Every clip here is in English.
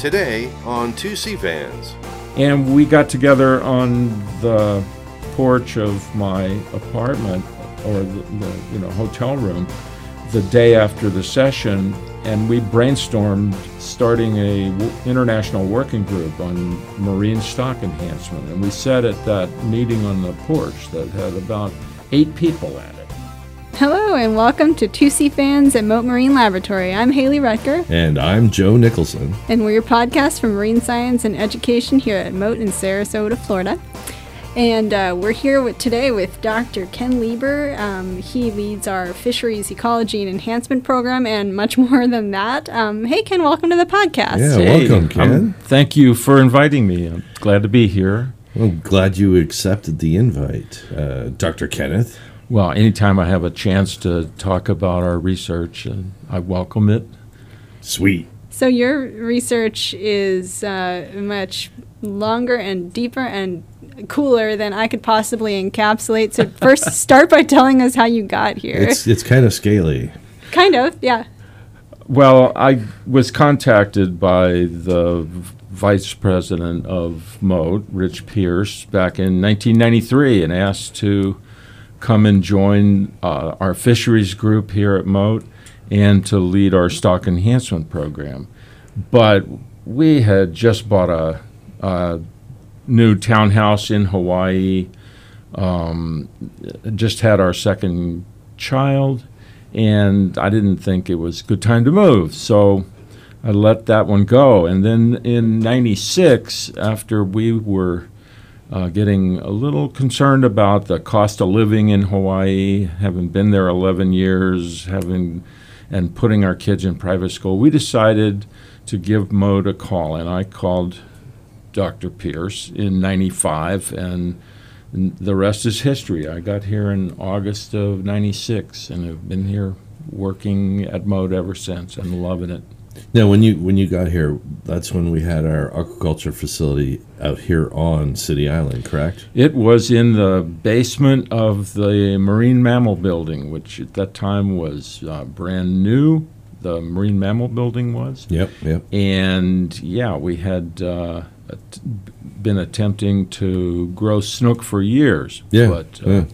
Today on 2C Fans. And we got together on the porch of my apartment or the, the you know hotel room the day after the session and we brainstormed starting a international working group on marine stock enhancement and we sat at that meeting on the porch that had about eight people at it Hello and welcome to 2C Fans at Mote Marine Laboratory. I'm Hayley Rutger, And I'm Joe Nicholson. and we're your podcast for marine science and education here at Mote in Sarasota, Florida. And uh, we're here with, today with Dr. Ken Leber. Um, he leads our fisheries ecology and enhancement program, and much more than that. Um, hey, Ken, welcome to the podcast. Yeah, Hey, welcome, Ken. um, thank you for inviting me i'm glad to be here I'm glad you accepted the invite, uh, Dr. Kenneth. Well anytime i have a chance to talk about our research and i welcome it Sweet. So, your research is uh, much longer and deeper and cooler than I could possibly encapsulate. So, first, start by telling us how you got here. It's it's kind of scaly. kind of, yeah. Well, I was contacted by the vice president of Mote, Rich Pierce, back in 1993 and asked to come and join uh, our fisheries group here at Mote and to lead our stock enhancement program. But we had just bought a, a new townhouse in Hawaii, um, just had our second child and I didn't think it was a good time to move. So I let that one go. And then in 96, after we were uh, getting a little concerned about the cost of living in Hawaii, having been there 11 years, having and putting our kids in private school, we decided to give Mote a call. And I called Dr. Pierce in 95 and the rest is history. I got here in August of 96 and have been here working at Mote ever since and loving it. Now, when you when you got here, that's when we had our aquaculture facility out here on City Island, correct? It was in the basement of the Marine Mammal Building, which at that time was uh, brand new. The Marine Mammal Building was. Yep, yep. And yeah, we had uh, been attempting to grow snook for years. Yeah, But uh, yeah.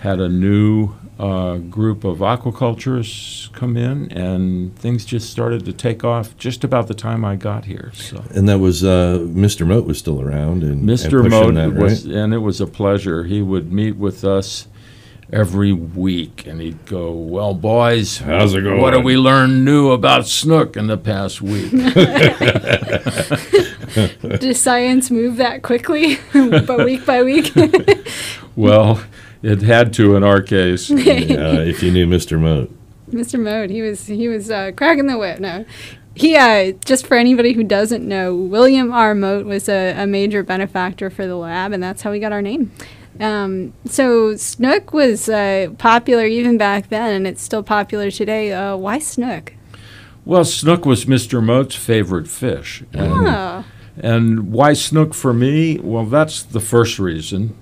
had a new uh, group of aquaculturists come in, and things just started to take off just about the time I got here. So. And that was uh, Mr. Mote was still around, and and Mr. pushing Mote that, was, right? and it was a pleasure. He would meet with us every week, and he'd go, "Well, boys, How's it going? What have we learned new about snook in the past week?" Does science move that quickly, but week by week? well, it had to in our case. uh, if you knew Mr. Mote. Mr. Mote, he was he was uh, cracking the whip. No, he uh, just for anybody who doesn't know, William R. Mote was a, a major benefactor for the lab, and that's how we got our name. Um, so snook was uh, popular even back then, and it's still popular today. Uh, why snook? Well, snook was Mr. Mote's favorite fish. And, Oh, and why snook for me? Well, that's the first reason.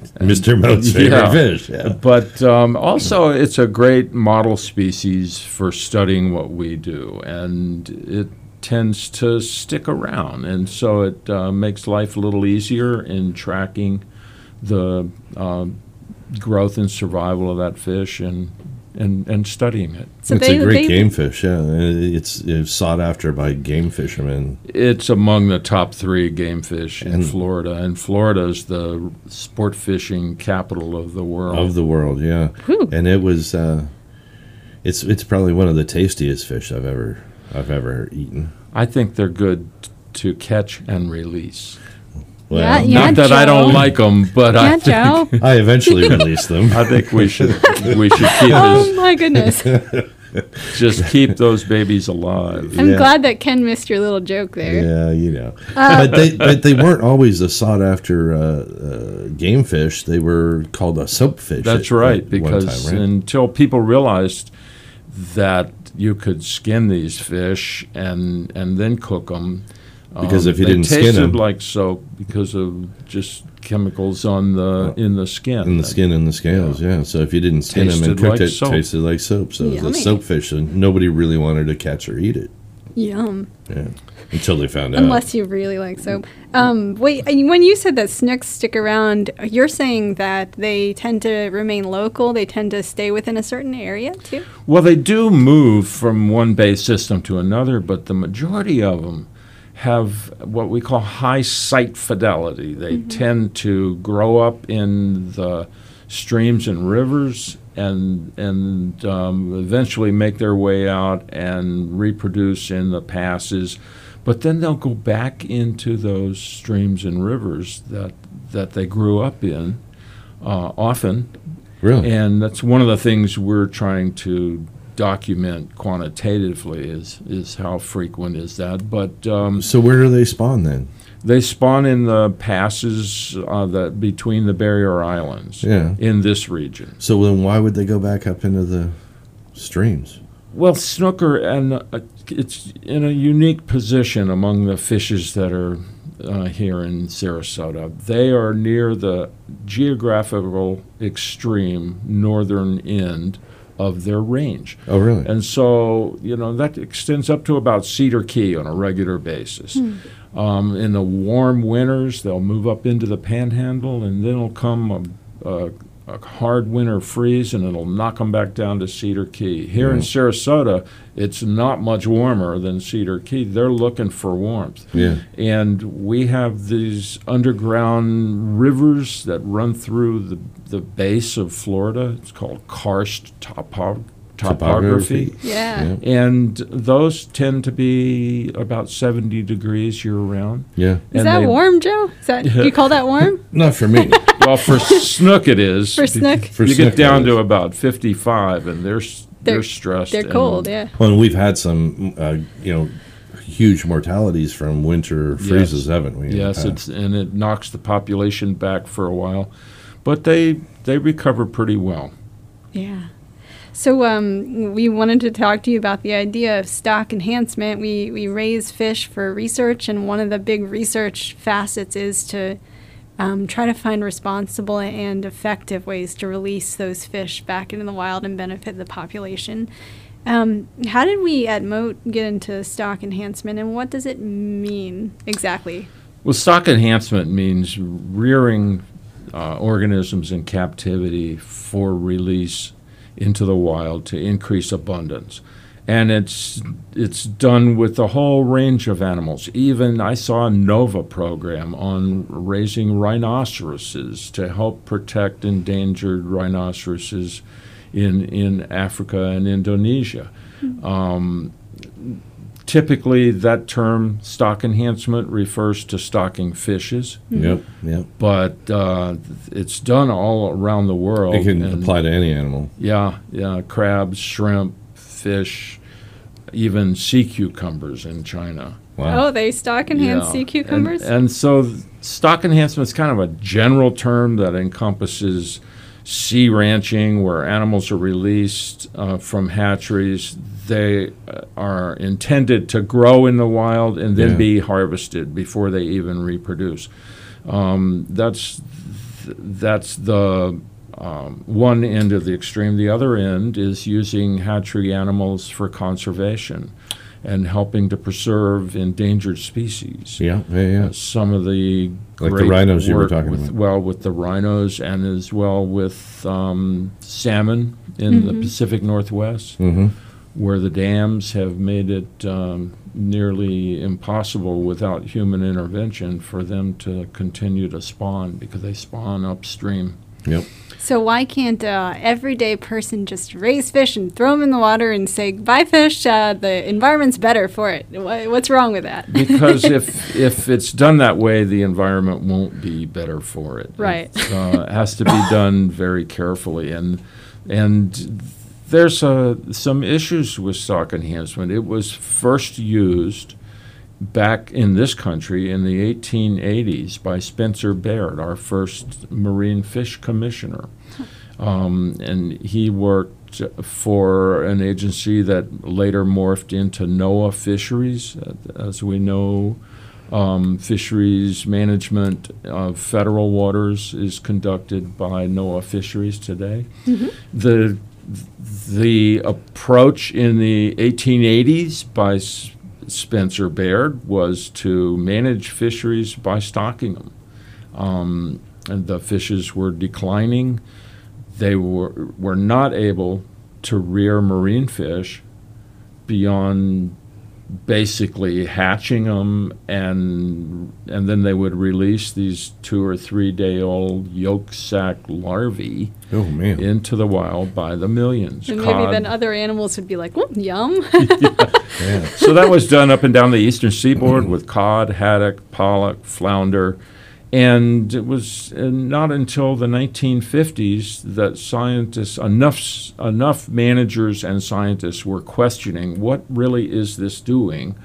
Mr. Mote's favorite Yeah. fish. Yeah. But um, also, it's a great model species for studying what we do, and it tends to stick around, and so it uh, makes life a little easier in tracking the um, growth and survival of that fish and and, and studying it. so it's they, a great they game fish. Yeah, it's, it's sought after by game fishermen. It's among the top three game fish in And- Florida, and Florida is the sport fishing capital of the world. of the world. Yeah, Whew. and it was. Uh, it's it's probably one of the tastiest fish I've ever I've ever eaten. I think they're good t- to catch and release. Well, Yeah, yeah. Not that I don't like them, but I yeah, Joe. think, I eventually release them. I think we should we should keep Oh his, my goodness! just keep those babies alive. I'm Yeah. glad that Ken missed your little joke there. Yeah, you know, but they but they weren't always a sought after uh, uh, game fish. They were called a soap fish. That's at- right, at because time, right? until people realized that you could skin these fish and and then cook them. Because if you they didn't skin tasted 'em- like soap because of just chemicals on the in the skin. in the skin and the scales, yeah. So if you didn't skin them and Tasted cooked like it, soap. tasted like soap. So it was Yummy. a soap fish, and nobody really wanted to catch or eat it. Yum. Yeah. Until they found out. Unless you really like soap. Um, wait, uh, when you said that snooks stick around, you're saying that they tend to remain local. They tend to stay within a certain area too. Well, they do move from one base system to another, but the majority of them have what we call high site fidelity. They tend to grow up in the streams and rivers and and um, eventually make their way out and reproduce in the passes. But then they'll go back into those streams and rivers that that they grew up in uh, often really? and that's one of the things we're trying to document quantitatively is is how frequent is that. But um, so where do they spawn then? they spawn in the passes uh, that between the barrier islands Yeah. in this region. So then why would they go back up into the streams? Well, snooker and uh, it's in a unique position among the fishes that are uh, here in Sarasota. They are near the geographical extreme northern end of their range. Oh, really? And so, you know, that extends up to about Cedar Key on a regular basis. Hmm. Um, in the warm winters, they'll move up into the panhandle, and then it'll come a, a, a hard winter freeze, and it'll knock them back down to Cedar Key. Here in Sarasota, it's not much warmer than Cedar Key. They're looking for warmth. yeah. And we have these underground rivers that run through the, the base of Florida. It's called karst topo- topography. Topography. Yeah. Yeah. And those tend to be about 70 degrees year round. Yeah. Is And that they- warm, Joe? Is that you call that warm Not for me. Well, for snook it is. for snook? For you snook get down to about 55 and they're, they're, They're- stressed. They're and- cold. Yeah. Well, and we've had some, uh, you know, huge mortalities from winter freezes, haven't we? Yes, it's and it knocks the population back for a while, but they they recover pretty well. Yeah. So um, we wanted to talk to you about the idea of stock enhancement. We we raise fish for research, and one of the big research facets is to um, try to find responsible and effective ways to release those fish back into the wild and benefit the population. Um, how did we at Mote get into stock enhancement, and what does it mean exactly? Well, stock enhancement means rearing uh, organisms in captivity for release into the wild to increase abundance. And it's it's done with a whole range of animals. Even I saw a NOVA program on raising rhinoceroses to help protect endangered rhinoceroses in in Africa and Indonesia. Um, typically, that term stock enhancement refers to stocking fishes, Yep. Yep. but uh, it's done all around the world. It can and- apply to any animal. Yeah, yeah, crabs, shrimp, fish, even sea cucumbers in China. Wow. Oh, they stock enhance Yeah. sea cucumbers. And, and so stock enhancement is kind of a general term that encompasses sea ranching, where animals are released uh, from hatcheries. They uh, are intended to grow in the wild and then Yeah. be harvested before they even reproduce. Um, that's th- that's the um, one end of the extreme. The other end is using hatchery animals for conservation and helping to preserve endangered species. Yeah. Yeah. Yeah. Some of the Like the great rhinos you were talking with, about. Well, with the rhinos and as well with um, salmon in the Pacific Northwest, Mm-hmm. where the dams have made it um, nearly impossible without human intervention for them to continue to spawn because they spawn upstream. Yep. So why can't uh, everyday person just raise fish and throw them in the water and say, "Bye, fish. Uh, the environment's better for it." What's wrong with that? because if if it's done that way, the environment won't be better for it. Right. It uh, has to be done very carefully, and and there's uh, some issues with stock enhancement. It was first used back in this country in the 1880s by Spencer Baird, our first marine fish commissioner. Um, and he worked for an agency that later morphed into NOAA Fisheries. Uh, As we know, um, fisheries management of federal waters is conducted by NOAA Fisheries today. The the approach in the 1880s by Spencer Baird was to manage fisheries by stocking them. Um, and the fishes were declining. They were, were not able to rear marine fish beyond basically hatching them and and then they would release these two or three day old yolk sac larvae Oh man. into the wild by the millions. And maybe Cod. then other animals would be like, "Well, yum." yeah. so that was done up and down the eastern seaboard with cod, haddock, pollock, flounder. And it was not until the 1950s that scientists, enough, enough managers and scientists were questioning what really is this doing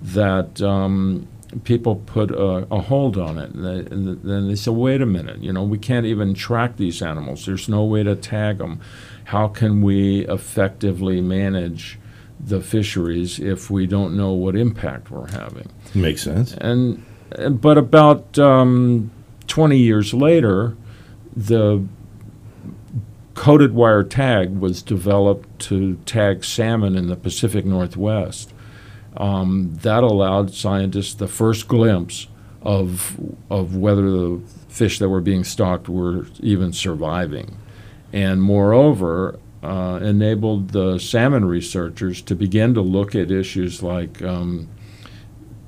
that um, people put a, a hold on it. And, they, and then they said, wait a minute, you know, we can't even track these animals. There's no way to tag them. How can we effectively manage the fisheries if we don't know what impact we're having? Makes sense. And- but about um, 20 years later, the coated wire tag was developed to tag salmon in the Pacific Northwest. Um, that allowed scientists the first glimpse of of whether the fish that were being stocked were even surviving, and moreover. Uh, enabled the salmon researchers to begin to look at issues like um,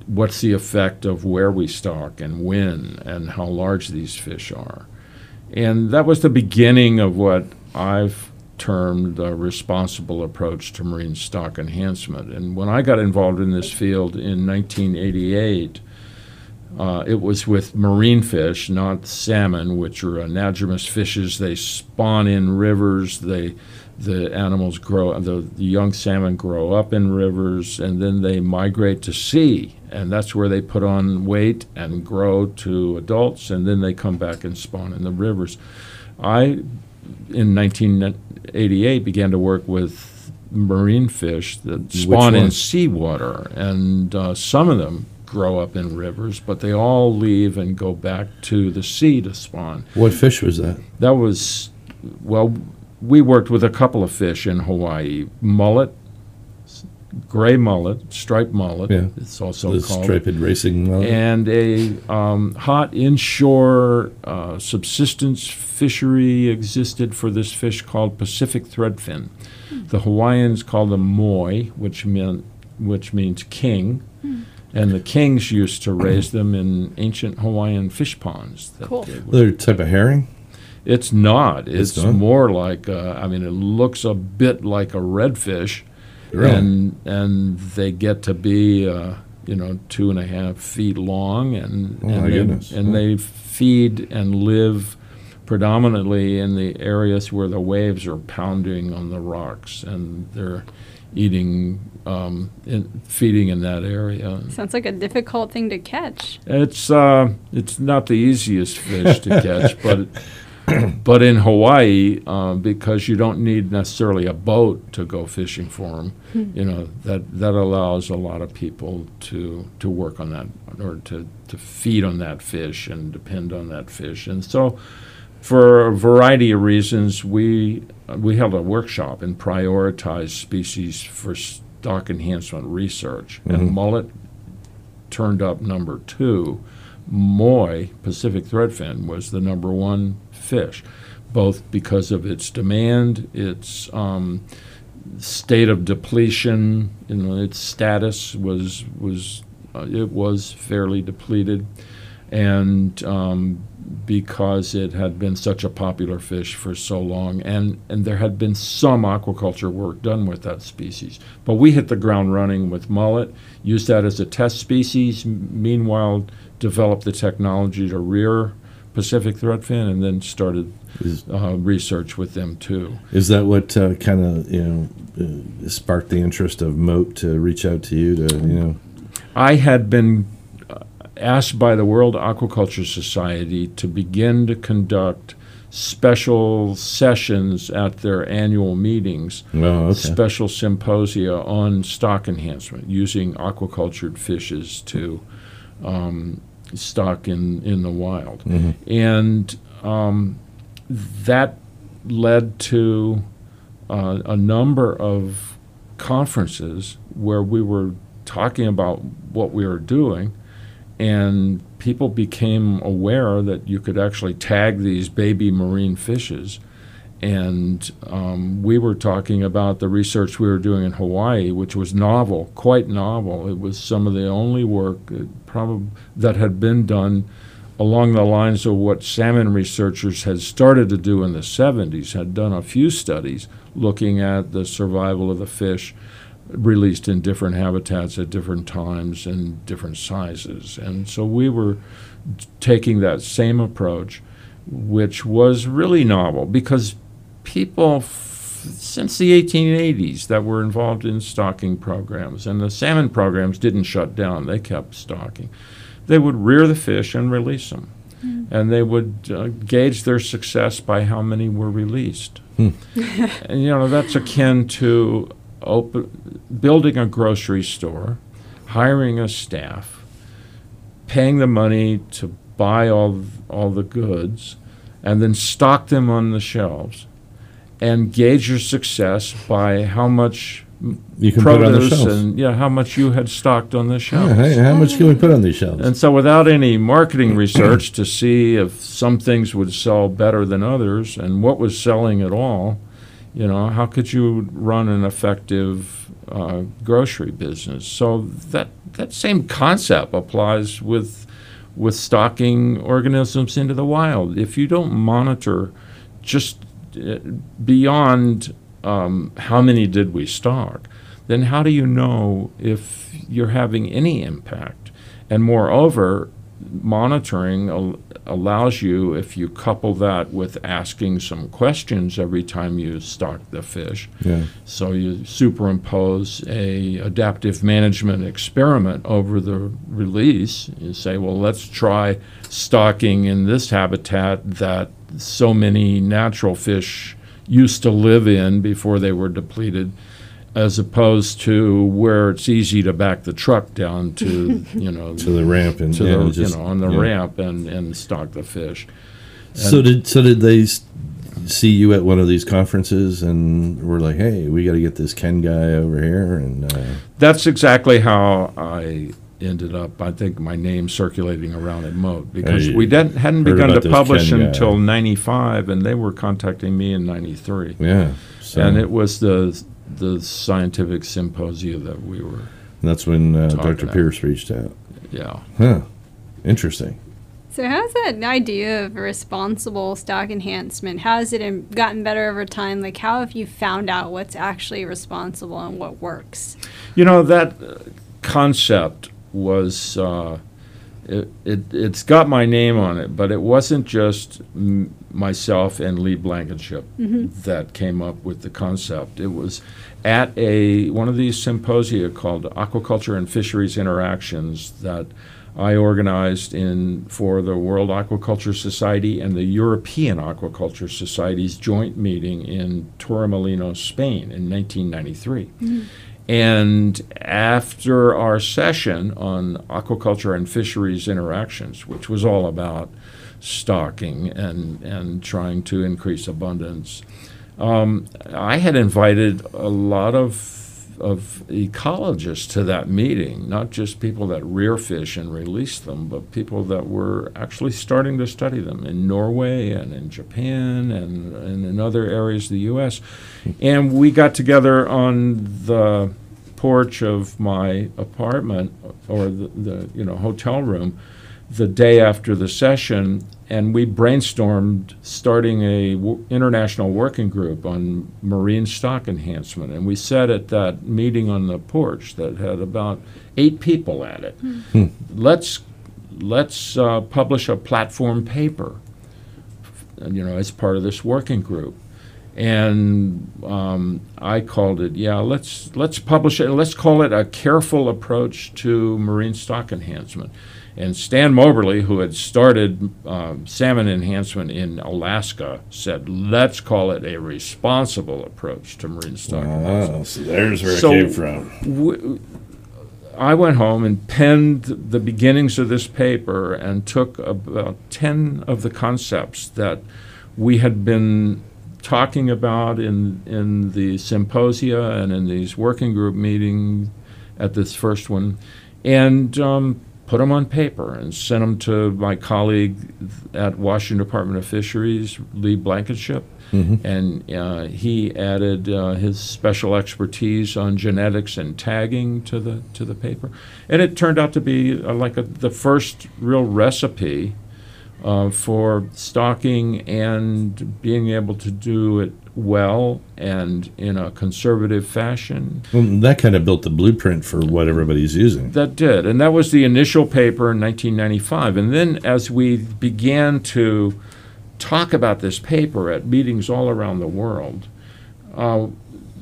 what's the effect of where we stock and when and how large these fish are. And that was the beginning of what I've termed a responsible approach to marine stock enhancement. And when I got involved in this field in 1988, uh, it was with marine fish, not salmon, which are anadromous fishes. They spawn in rivers. They, the animals grow. The, the young salmon grow up in rivers, and then they migrate to sea, and that's where they put on weight and grow to adults, and then they come back and spawn in the rivers. I, in 1988, began to work with marine fish that spawn in seawater, and uh, some of them grow up in rivers, but they all leave and go back to the sea to spawn. What fish was that? That was, well, we worked with a couple of fish in Hawaii mullet, gray mullet, striped mullet, Yeah. it's also The called. striped racing mullet? And a um, hot inshore uh, subsistence fishery existed for this fish called Pacific threadfin. The Hawaiians called them moi, which meant which means king, and the kings used to raise them in ancient Hawaiian fish ponds. that Cool. they would- Other type of herring? it's not. It's, It's not? more like uh, I mean, it looks a bit like a redfish, Really? and and they get to be uh, you know two and a half feet long, and Oh, and, my they, goodness. and they feed and live predominantly in the areas where the waves are pounding on the rocks, and they're eating, um, in, feeding in that area. Sounds like a difficult thing to catch. It's uh, it's not the easiest fish to catch, but but in Hawaii, uh, because you don't need necessarily a boat to go fishing for them, you know that that allows a lot of people to to work on that or to to feed on that fish and depend on that fish, and so. For a variety of reasons, we we held a workshop and prioritized species for stock enhancement research, and Mhm. mullet turned up number two. Moi, Pacific threadfin, was the number one fish, both because of its demand, its um, state of depletion, you know, its status was was uh, it was fairly depleted, and um, because it had been such a popular fish for so long, and and there had been some aquaculture work done with that species, but we hit the ground running with mullet, used that as a test species. Meanwhile, developed the technology to rear Pacific threadfin, and then started Is, uh, research with them too. is that what uh, kind of you know uh, sparked the interest of Mote to reach out to you to you know? I had been uh, asked by the World Aquaculture Society to begin to conduct special sessions at their annual meetings, Oh, okay. special symposia on stock enhancement, using aquacultured fishes to um, stock in, in the wild. Mhm. And um, that led to uh, a number of conferences where we were talking about what we were doing, and people became aware that you could actually tag these baby marine fishes. And um, we were talking about the research we were doing in Hawaii, which was novel, quite novel. It was some of the only work probably that had been done along the lines of what salmon researchers had started to do in the 70s, had done a few studies looking at the survival of the fish released in different habitats at different times and different sizes. And so we were taking that same approach, which was really novel because people f- since the 1880s that were involved in stocking programs, and the salmon programs didn't shut down, they kept stocking they would rear the fish and release them. Mm. And they would uh, gauge their success by how many were released. Hmm. and you know, that's akin to open, building a grocery store, hiring a staff, paying the money to buy all, all the goods, and then stock them on the shelves and gauge your success by how much you can put on the shelves. and yeah, how much you had stocked on the shelves. Yeah, how much can we put on these shelves? And so, without any marketing research to see if some things would sell better than others and what was selling at all, you know, how could you run an effective uh, grocery business? So that that same concept applies with with stocking organisms into the wild. If you don't monitor just beyond um, how many did we stock, then how do you know if you're having any impact? And moreover, monitoring al- allows you, if you couple that with asking some questions every time you stock the fish, yeah. so you superimpose a adaptive management experiment over the release. You say, well, let's try stocking in this habitat that so many natural fish used to live in before they were depleted, as opposed to where it's easy to back the truck down to you know to the ramp and to yeah, the, just, you know on the yeah. ramp and and stock the fish. so did so did they see you at one of these conferences and were like, hey, we got to get this Ken guy over here and. Uh, That's exactly how I ended up. I think my name circulating around at Mote because Hey, we didn't, hadn't begun to publish Ken guy. until '95, and they were contacting me in '93. yeah. So and it was the the scientific symposia that we were that's when uh, Dr. at. Pierce reached out. yeah Huh. Interesting. So, how's that idea of responsible stock enhancement? How has it gotten better over time? Like, how have you found out what's actually responsible and what works? you know that uh, concept was uh, it, it it's got my name on it but it wasn't just m- myself and lee blankenship that came up with the concept. It was at a one of these symposia called aquaculture and fisheries interactions that I organized in for the World Aquaculture Society and the European Aquaculture Society's joint meeting in Torremolinos, Spain in 1993. And after our session on aquaculture and fisheries interactions, which was all about stocking and, and trying to increase abundance, um, I had invited a lot of of ecologists to that meeting, not just people that rear fish and release them, but people that were actually starting to study them in Norway and in Japan and, and in other areas of the U.S. And we got together on the porch of my apartment or the, the you know hotel room the day after the session and we brainstormed starting a w- international working group on marine stock enhancement and we said at that meeting on the porch that had about eight people at it let's let's uh, publish a platform paper you know as part of this working group and um, I called it, yeah, let's let's publish it. Let's call it a careful approach to marine stock enhancement. And Stan Moberly, who had started um, salmon enhancement in Alaska, said, let's call it a responsible approach to marine stock. Ah, so there's where So- it came from. W- I went home and penned the beginnings of this paper and took about 10 of the concepts that we had been talking about in, in the symposia and in these working group meetings at this first one, and um, put them on paper and sent them to my colleague at Washington Department of Fisheries, Lee Blankenship. Mhm. And uh, he added uh, his special expertise on genetics and tagging to the to the paper, and it turned out to be uh, like a, the first real recipe uh, for stocking and being able to do it well and in a conservative fashion. Well, that kind of built the blueprint for what everybody's using. That did, and that was the initial paper in 1995. And then as we began to talk about this paper at meetings all around the world, uh,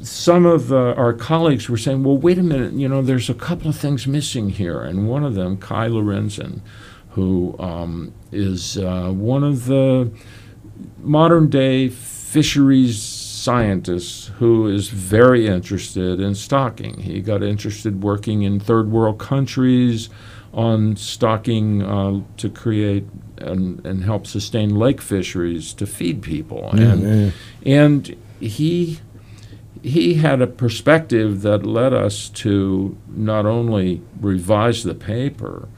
some of uh, our colleagues were saying, well, wait a minute, you know, there's a couple of things missing here. And one of them, Kai Lorenzen, who um, is uh, one of the modern day fisheries scientist who is very interested in stocking. He got interested working in third world countries on stocking uh, to create and, and help sustain lake fisheries to feed people. and, yeah. and he he had a perspective that led us to not only revise the paper,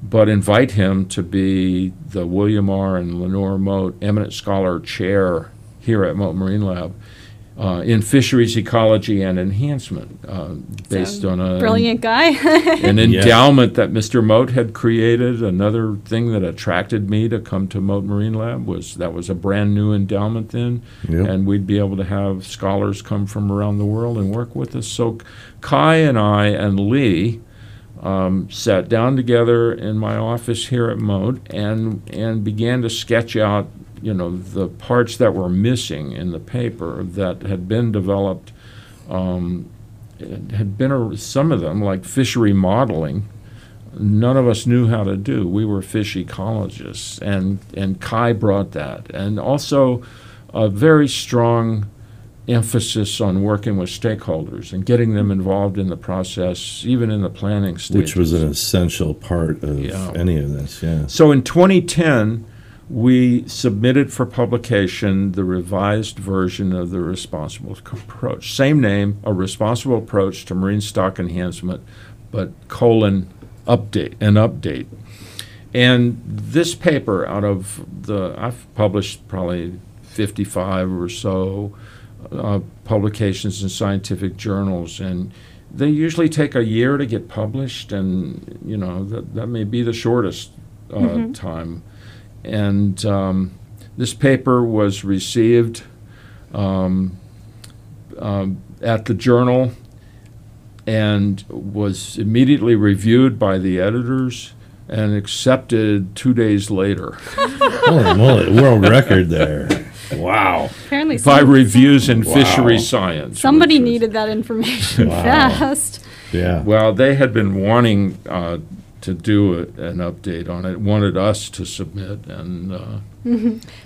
but invite him to be the William R. and Lenore Mote Eminent Scholar Chair here at Mote Marine Lab uh, in fisheries ecology and enhancement, uh, based So, on a Brilliant guy. an Yeah. endowment that Mr. Mote had created. Another thing that attracted me to come to Mote Marine Lab was that was a brand new endowment then, Yep. and we'd be able to have scholars come from around the world and work with us. So Kai and I and Lee um, sat down together in my office here at Mote and and began to sketch out, you know, the parts that were missing in the paper that had been developed. Um, had been a, some of them like fishery modeling. None of us knew how to do. We were fish ecologists, and and Kai brought that, and also a very strong emphasis on working with stakeholders and getting them involved in the process, even in the planning stage. Which was an essential part of Yeah. any of this, yeah. So in 2010, we submitted for publication the revised version of the responsible approach. Same name, a responsible approach to marine stock enhancement, but colon update, an update. And this paper, out of the, I've published probably 55 or so uh, publications in scientific journals, and they usually take a year to get published, and you know that, that may be the shortest uh, time. And um, this paper was received um, um, at the journal and was immediately reviewed by the editors and accepted two days later Holy moly, world record there. Wow. Apparently, by some- reviews in Wow. fishery science. somebody which was- needed that information Wow. fast. Yeah. Well, they had been wanting uh, to do a, an update on it, wanted us to submit, and uh,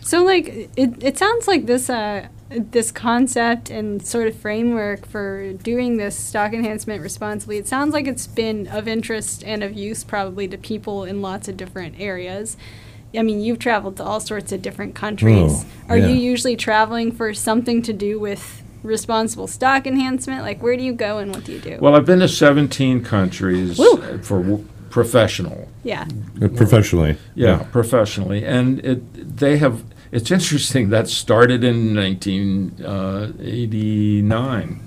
So, like, it, it sounds like this uh, this concept and sort of framework for doing this stock enhancement responsibly. It sounds like it's been of interest and of use probably to people in lots of different areas. I mean, you've traveled to all sorts of different countries. Oh, Are yeah. you usually traveling for something to do with responsible stock enhancement? Like, where do you go and what do you do? well, I've been to 17 countries Woo. uh, for w- professional. yeah. Uh, Professionally. Yeah, professionally, and it they have. It's interesting that started in 1989,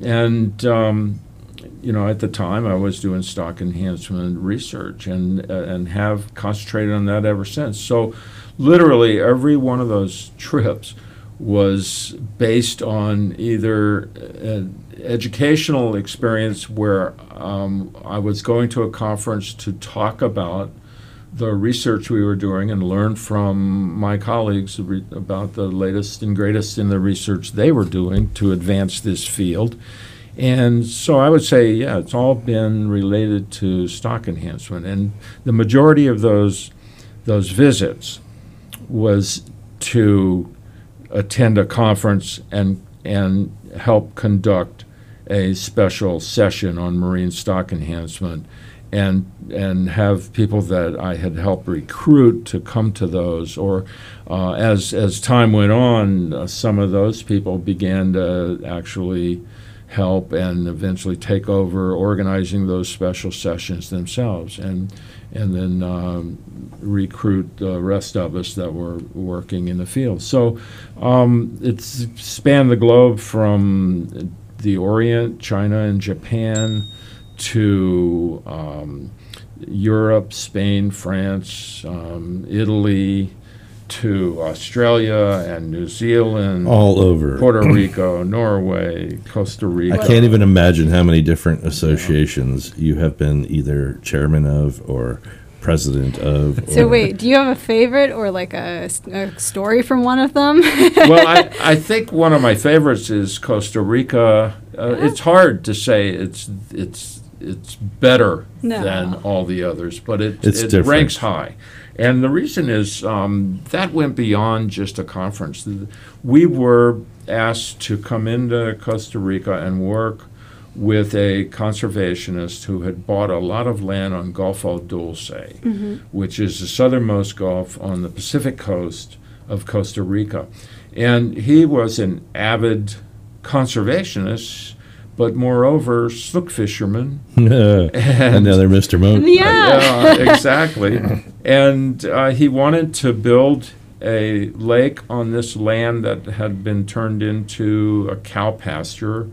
and um, you know at the time I was doing stock enhancement research and uh, and have concentrated on that ever since. So, literally every one of those trips was based on either an educational experience where um, I was going to a conference to talk about the research we were doing and learn from my colleagues about the latest and greatest in the research they were doing to advance this field. And so I would say, yeah, it's all been related to stock enhancement. And the majority of those, those visits was to attend a conference and, and help conduct a special session on marine stock enhancement and and have people that I had helped recruit to come to those. Or uh, as as time went on, uh, some of those people began to actually help and eventually take over organizing those special sessions themselves and and then um, recruit the rest of us that were working in the field. So um, it's spanned the globe from the Orient, China, and Japan to um, Europe, Spain, France, um, Italy, to Australia and New Zealand, All over. Puerto Rico, Norway, Costa Rica. I can't even imagine how many different associations you have been either chairman of or president of. So wait, do you have a favorite or like a story from one of them? well, I, I think one of my favorites is Costa Rica. Uh, it's hard to say it's it's it's better No. than all the others, but it It's it different. ranks high. And the reason is um, that went beyond just a conference. We were asked to come into Costa Rica and work with a conservationist who had bought a lot of land on Golfo Dulce, which is the southernmost Gulf on the Pacific coast of Costa Rica. And he was an avid conservationist, but moreover, snook fisherman. Another Mr. Mote. yeah. Yeah, exactly. and uh, he wanted to build a lake on this land that had been turned into a cow pasture.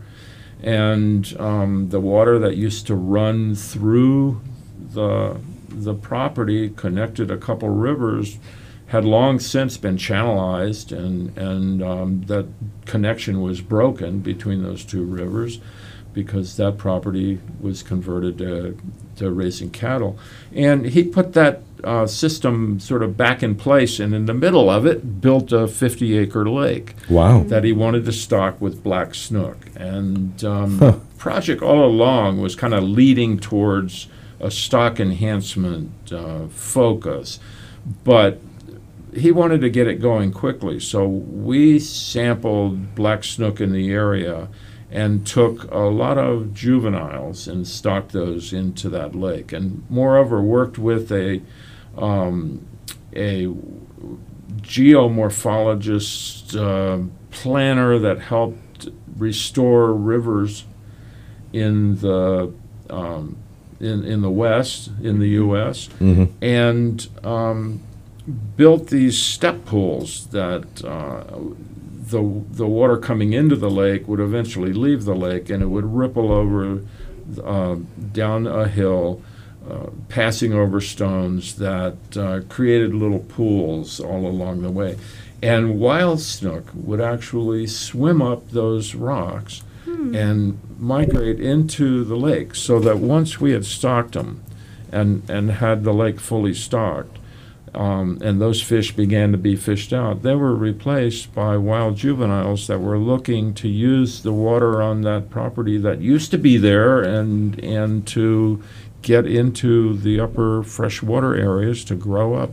And um, the water that used to run through the, the property connected a couple rivers had long since been channelized, and, and um, that connection was broken between those two rivers because that property was converted to, to raising cattle. And he put that uh, system sort of back in place, and in the middle of it, built a 50 acre lake Wow. that he wanted to stock with black snook. And um, Huh. the project all along was kind of leading towards a stock enhancement uh, focus. But he wanted to get it going quickly, so we sampled black snook in the area and took a lot of juveniles and stocked those into that lake. And moreover, worked with a um, a geomorphologist uh, planner that helped restore rivers in the um, in in the West in the U.S. hmm and um, built these step pools that uh, the the water coming into the lake would eventually leave the lake and it would ripple over uh, down a hill. Uh, passing over stones that uh, created little pools all along the way. And wild snook would actually swim up those rocks and migrate into the lake so that once we had stocked them and, and had the lake fully stocked, um, and those fish began to be fished out, they were replaced by wild juveniles that were looking to use the water on that property that used to be there and, and to get into the upper freshwater areas to grow up.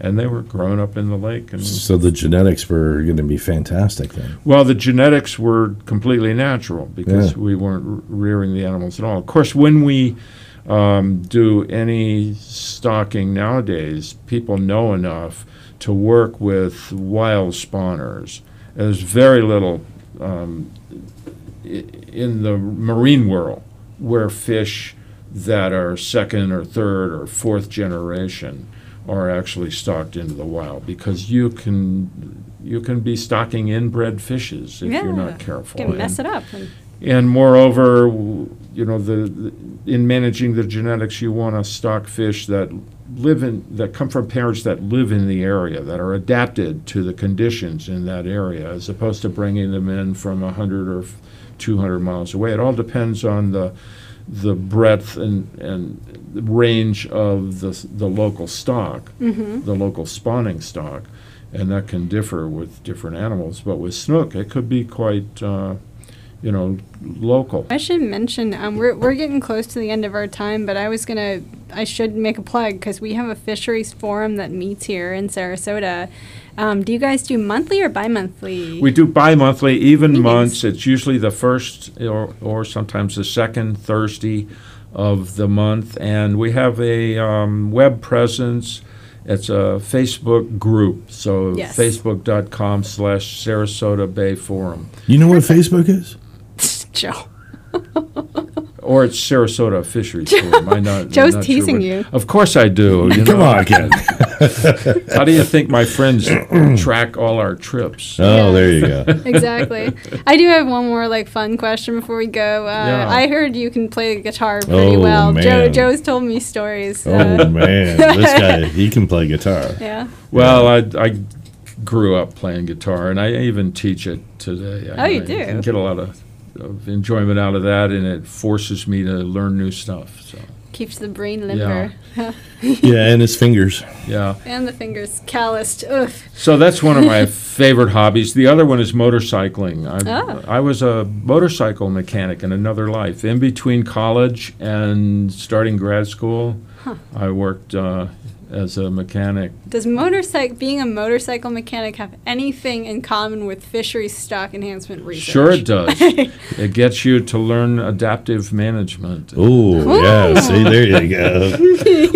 And they were grown up in the lake. And So the genetics were going to be fantastic then. well, the genetics were completely natural because Yeah. we weren't rearing the animals at all. Of course, when we um, do any stocking nowadays, people know enough to work with wild spawners. There's very little um, in the marine world where fish that are second or third or fourth generation are actually stocked into the wild because you can you can be stocking inbred fishes if you're not careful. Can mess And- it up. And- and moreover, w- you know, the, the in managing the genetics, you want to stock fish that live in that come from parents that live in the area that are adapted to the conditions in that area, as opposed to bringing them in from hundred or two hundred miles away. It all depends on the the breadth and and the range of the s- the local stock, the local spawning stock, and that can differ with different animals. But with snook, it could be quite. Uh, you know, local. I should mention um, we're we're getting close to the end of our time, but I was gonna I should make a plug because we have a fisheries forum that meets here in Sarasota. Um, do you guys do monthly or bi-monthly? We do bi-monthly, even Meetings. months. It's usually the first or, or sometimes the second Thursday of the month, and we have a um, web presence. It's a Facebook group, so Yes. facebook.com slash Sarasota Bay Forum. You know what Facebook is? Joe. or it's Sarasota Fisheries Board. I'm not, I'm Joe's not teasing what- you. Of course I do. You Come know. on, again. How do you think my friends track all our trips? Oh, there you go. exactly. I do have one more like fun question before we go. Uh, Yeah. I heard you can play the guitar pretty Oh, well. Joe. Joe's told me stories. Oh uh, man, this guy he can play guitar. yeah. Well, I, I grew up playing guitar, and I even teach it today. Oh, you I, do? I get a lot of, of enjoyment out of that, and it forces me to learn new stuff. So, Keeps the brain limber. Yeah, and his fingers. yeah. and the fingers calloused. Ugh. So that's one of my favorite hobbies. The other one is motorcycling. I, Oh. I was a motorcycle mechanic in another life. In between college and starting grad school, I worked uh, as a mechanic. Does motorcycle being a motorcycle mechanic have anything in common with fisheries stock enhancement research? Sure, it does. it gets you to learn adaptive management. Oh yeah, see there you go.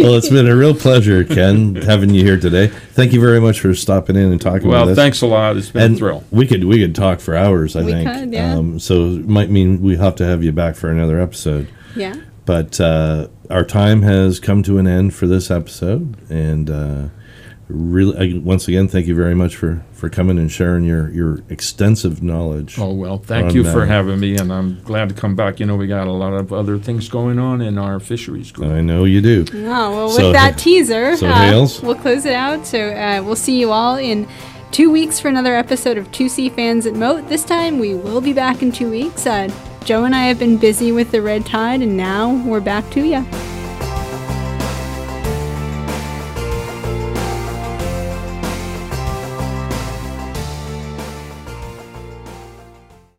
well, it's been a real pleasure, Ken, having you here today. Thank you very much for stopping in and talking Well, with us. thanks a lot. It's been And a thrill. we could we could talk for hours. I We think. could, yeah. Um, so it might mean we have to have you back for another episode. Yeah. But uh, our time has come to an end for this episode, and uh, really, I, once again, thank you very much for, for coming and sharing your, your extensive knowledge. Oh, well, thank on, you for uh, having me, and I'm glad to come back. You know, we got a lot of other things going on in our fisheries group. I know you do. Oh, well, with So- that teaser, so uh, Hales? we'll close it out. So uh, we'll see you all in two weeks for another episode of 2C Fans at Mote. This time we will be back in two weeks. Uh, Joe and I have been busy with the red tide, and now we're back to you.